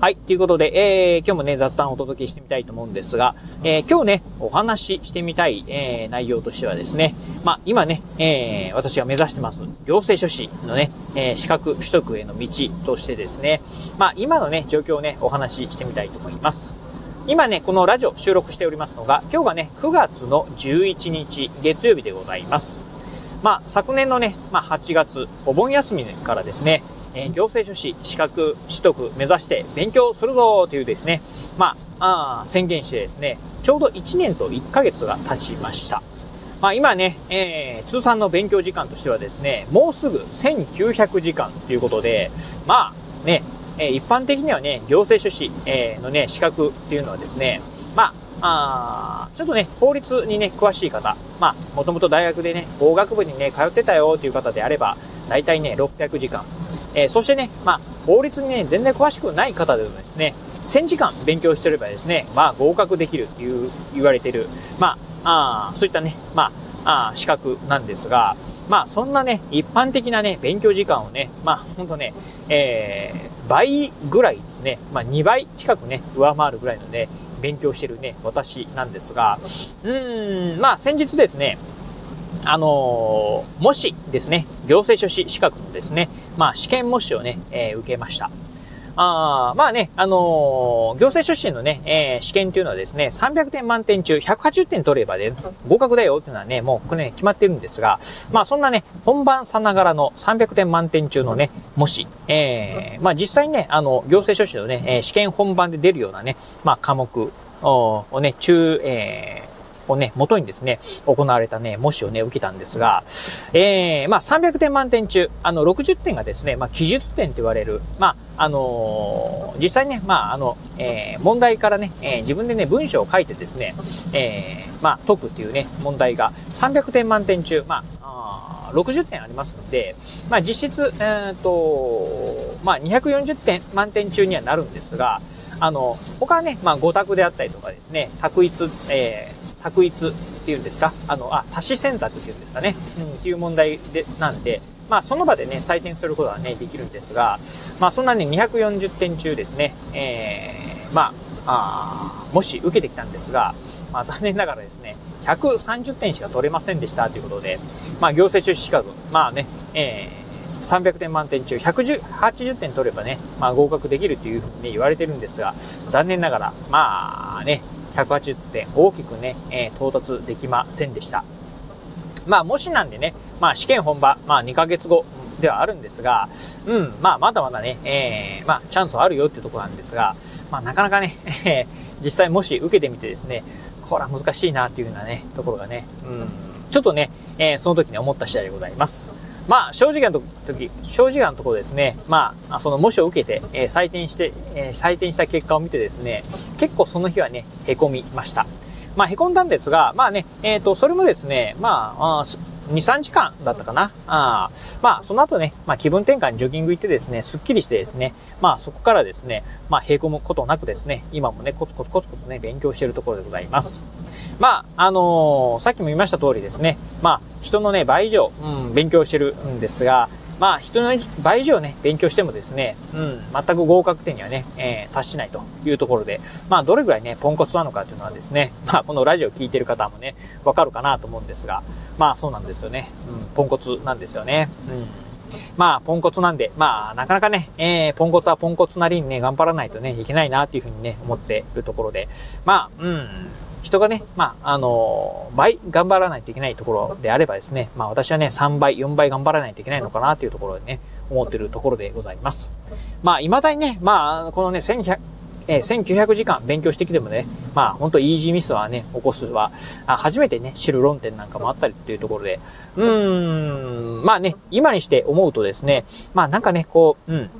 はい。ということで、えー、今日もね、雑談をお届けしてみたいと思うんですが、えー、今日ね、お話ししてみたい、えー、内容としてはですね、まあ、今ね、えー、私が目指してます、行政書士のね、えー、資格取得への道としてですね、まあ、今のね、状況をね、お話ししてみたいと思います。今ね、このラジオ収録しておりますのが、今日がね、9月の11日、月曜日でございます。まあ、昨年のね、まあ、8月、お盆休みからですね、え行政書士資格取得目指して勉強するぞというですね、まあ、あ宣言してですね、ちょうど1年と1ヶ月が経ちました。まあ今ね、えー、通算の勉強時間としてはですね、もうすぐ1900時間ということで、まあね、え一般的にはね、行政書士、えのね、資格っていうのはですね、まあ、あちょっとね、法律にね、詳しい方、まあ、もともと大学でね、法学部にね、通ってたよっていう方であれば、大体ね、600時間、え、そしてね、まあ、法律にね、全然詳しくない方でもですね、1000時間勉強してればですね、まあ、合格できるっていう、言われてる、まあ、あそういったね、まあ、あ資格なんですが、まあ、そんなね、一般的なね、勉強時間をね、まあ、ほんとね、えー、倍ぐらいですね、まあ、2倍近くね、上回るぐらいのね、勉強してるね、私なんですが、うーん、まあ、先日ですね、あのー、もしですね、行政書士資格のですね、まあ試験模試をね、えー、受けました。あまあね、あのー、行政書士のね、えー、試験っていうのはですね、300点満点中180点取ればね、合格だよっていうのはね、もうこれね、決まってるんですが、まあそんなね、本番さながらの300点満点中のね、もし、えー、まあ実際にね、あの、行政書士のね、え試験本番で出るようなね、まあ科目をね、中、えー、をね、元にですね、行われたね、模試をね、受けたんですが、えー、まあ、300点満点中、あの、60点がですね、まあ、記述点と言われる、まあ、あのー、実際ね、まあ、あの、えー、問題からね、えー、自分でね、文章を書いてですね、えー、まあ、解くっていうね、問題が300点満点中、まあ、あ60点ありますので、まあ、実質、えっ、ー、と、まあ、240点満点中にはなるんですが、あの、他はね、まあ、5択であったりとかですね、択一、え択一っていうんですか？あの、あ、足し選択っていうんですかね？うん、っていう問題で、なんで、まあ、その場でね、採点することはね、できるんですが、まあ、そんなね、240点中ですね、えー、まあ、あもし受けてきたんですが、まあ、残念ながらですね、130点しか取れませんでしたということで、まあ、行政書士資格、まあね、えー、300点満点中180点取ればね、まあ合格できるというふうに、ね、言われてるんですが、残念ながら、まあね、180点大きくね、えー、到達できませんでした。まあ、もしなんでね、まあ、試験本番、まあ、2ヶ月後ではあるんですが、うん、まあ、まだまだね、えー、まあ、チャンスはあるよっていうところなんですが、まあ、なかなかね、え、実際もし受けてみてですね、これは難しいなっていうようなね、ところがね、うん、ちょっとね、えー、その時に思った次第でございます。まあ、正直なと時、正直なところですね、まあ、その模試を受けて、えー、採点して、えー、採点した結果を見てですね、結構その日はね、凹みました。まあ、凹んだんですが、まあね、えっ、ー、と、それもですね、まあ、あ2、3時間だったかな。あまあ、その後ね、まあ、気分転換にジョギング行ってですね、すっきりしてですね、まあ、そこからですね、まあ、へこむことなくですね、今もね、コツコツコツコツね、勉強しているところでございます。まあ、あのー、さっきも言いました通りですね、まあ、人のね、倍以上、うん、勉強してるんですが、まあ、人の倍以上ね、勉強してもですね、うん、全く合格点にはね、えー、達しないというところで、まあ、どれぐらいね、ポンコツなのかというのはですね、まあ、このラジオ聞いてる方もね、わかるかなと思うんですが、まあ、そうなんですよね。うん、ポンコツなんですよね。うん。まあ、ポンコツなんで、まあ、なかなかね、えー、ポンコツはポンコツなりにね、頑張らないとね、いけないなっていうふうにね、思ってるところで、まあ、うん、人がね、まあ、あの、倍頑張らないといけないところであればですね、まあ私はね、3倍、4倍頑張らないといけないのかなというところでね、思ってるところでございます。まあ、未だにね、まあ、このね、1100、えー、1900時間勉強してきてもね、まあ、ほんとイージーミスはね、起こすは、あ初めてね、知る論点なんかもあったりっていうところで、うーん、まあね、今にして思うとですね、まあなんかね、こう、うん、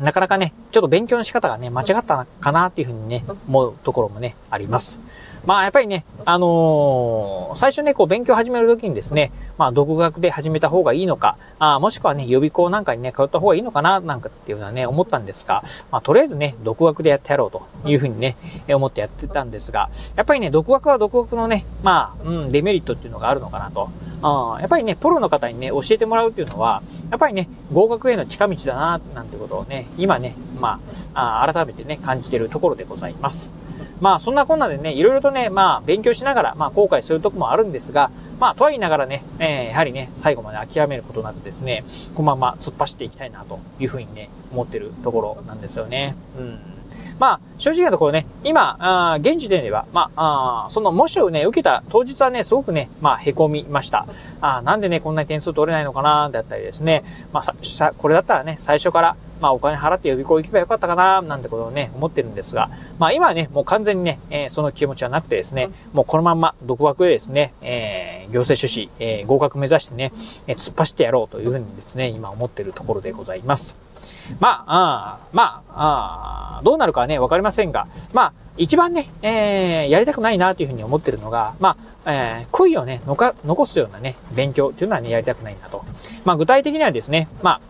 なかなかね、ちょっと勉強の仕方がね、間違ったかなっていうふうにね、思うところもね、あります。まあやっぱりね、あのー、最初ね、こう勉強始めるときにですね、まあ独学で始めた方がいいのか、あもしくはね、予備校なんかにね、通った方がいいのかな、なんかっていうのはね、思ったんですが、まあとりあえずね、独学でやってやろうというふうにね、思ってやってたんですが、やっぱりね、独学は独学のね、まあ、うん、デメリットっていうのがあるのかなと。あやっぱりね、プロの方にね、教えてもらうっていうのは、やっぱりね、合格への近道だな、なんてことをね、今ね、まあ、あ改めてね、感じてるところでございます。まあそんなこんなでね、いろいろとね、まあ勉強しながら、まあ後悔するとこもあるんですが、まあとは言いながらね、えー、やはりね、最後まで諦めることなくですね、このまま突っ走っていきたいなというふうにね、思ってるところなんですよね。うん。まあ、正直なところね、今、あ現時点では、まあ、あその模試をね、受けた当日はね、すごくね、まあ、凹みました。あなんでね、こんなに点数取れないのかな、だったりですね。まあ、さ、これだったらね、最初から、まあお金払って予備校行けばよかったかな、なんてことをね、思ってるんですが、まあ今はね、もう完全にね、えー、その気持ちはなくてですね、もうこのまんま独学でですね、えー、行政書士、えー、合格目指してね、えー、突っ走ってやろうというふうにですね、今思ってるところでございます。まあ、あまあ、あどうなるかはね、わかりませんが、まあ、一番ね、えー、やりたくないなというふうに思ってるのが、まあ、えー、悔いをね、のか、残すようなね、勉強っていうのはね、やりたくないなと。まあ、具体的にはですね、まあ、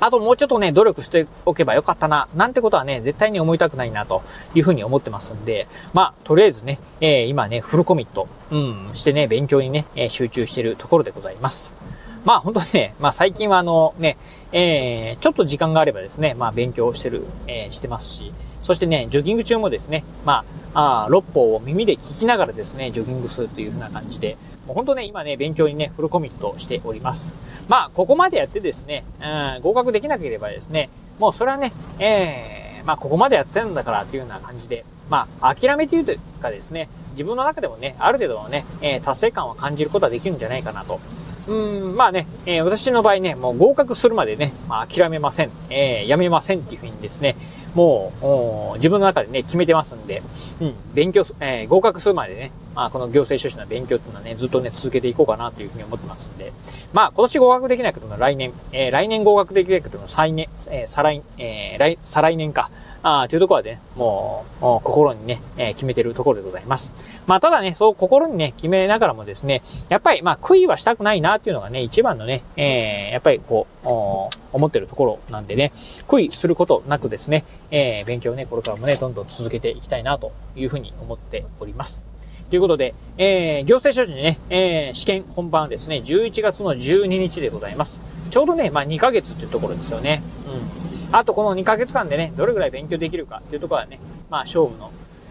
あともうちょっとね、努力しておけばよかったな、なんてことはね、絶対に思いたくないな、というふうに思ってますんで、まあ、とりあえずね、えー、今ね、フルコミット、うん、してね、勉強にね、え、集中してるところでございます。まあ本当にね、まあ最近はあのね、えー、ちょっと時間があればですね、まあ勉強してる、えー、してますし、そしてね、ジョギング中もですね、まあ、あ6歩を耳で聞きながらですね、ジョギングするというふうな感じで、もう本当ね、今ね、勉強にね、フルコミットしております。まあ、ここまでやってですね、うん、合格できなければですね、もうそれはね、えー、まあ、ここまでやってるんだからというような感じで、まあ、諦めというかですね、自分の中でもね、ある程度のね、えー、達成感を感じることはできるんじゃないかなと。うん、まあね、えー、私の場合ね、もう合格するまでね、まあ、諦めません、えー、やめませんっていうふうにですね、もう、自分の中でね、決めてますんで、うん、勉強、えー、合格するまでね、まあ、この行政書士の勉強っていうのはね、ずっとね、続けていこうかなというふうに思ってますんで、まあ、今年合格できないけども、来年、えー、来年合格できないけども、再年、えー、再来、えー、来、再来年か、あというところでね、もう、もう心にね、えー、決めてるところでございます。まあ、ただね、そう心にね、決めながらもですね、やっぱり、まあ、悔いはしたくないなっていうのがね、一番のね、えー、やっぱりこう、思ってるところなんでね、悔いすることなくですね、えー、勉強ね、これからもね、どんどん続けていきたいなというふうに思っております。ということで、えー、行政書士にね、えー、試験本番はですね、11月の12日でございます。ちょうどね、まあ2ヶ月っていうところですよね。うん。あとこの2ヶ月間でね、どれぐらい勉強できるかっていうところはね、まあ勝負の、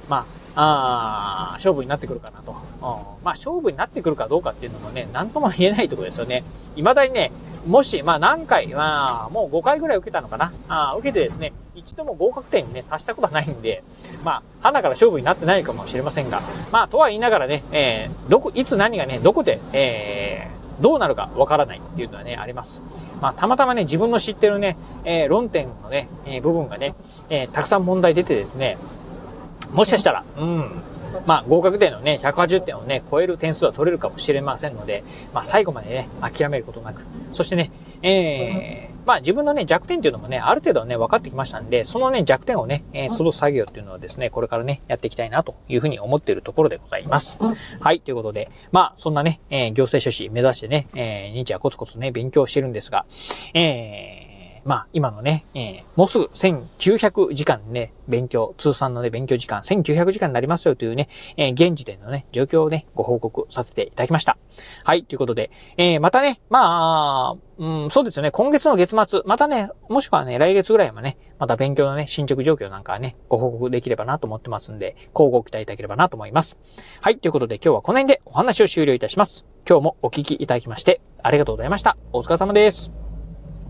まあ、あ勝負になってくるかなと。うん、まあ勝負になってくるかどうかっていうのもね、なんとも言えないところですよね。未だにね、もし、まあ何回、まあもう5回ぐらい受けたのかな。あ受けてですね、一度も合格点にね、達したことはないんで、まあ、花から勝負になってないかもしれませんが、まあ、とは言いながらね、えー、どこ、いつ何がね、どこで、えー、どうなるかわからないっていうのはね、あります。まあ、たまたまね、自分の知ってるね、えー、論点のね、えー、部分がね、えー、たくさん問題出てですね、もしかしたら、うん、まあ、合格点のね、180点をね、超える点数は取れるかもしれませんので、まあ、最後までね、諦めることなく、そしてね、えー、まあ自分のね、弱点っていうのもね、ある程度ね、分かってきましたんで、そのね、弱点をね、えー、潰す作業っていうのはですね、これからね、やっていきたいなというふうに思っているところでございます。はい、ということで、まあ、そんなね、えー、行政書士目指してね、えー、日夜コツコツね、勉強してるんですが、えー、まあ、今のね、えー、もうすぐ1900時間ね、勉強、通算のね、勉強時間、1900時間になりますよというね、えー、現時点のね、状況をね、ご報告させていただきました。はい、ということで、えー、またね、まあ、うん、そうですよね、今月の月末、またね、もしくはね、来月ぐらいもね、また勉強のね、進捗状況なんかはね、ご報告できればなと思ってますんで、交互期待いただければなと思います。はい、ということで今日はこの辺でお話を終了いたします。今日もお聞きいただきまして、ありがとうございました。お疲れ様です。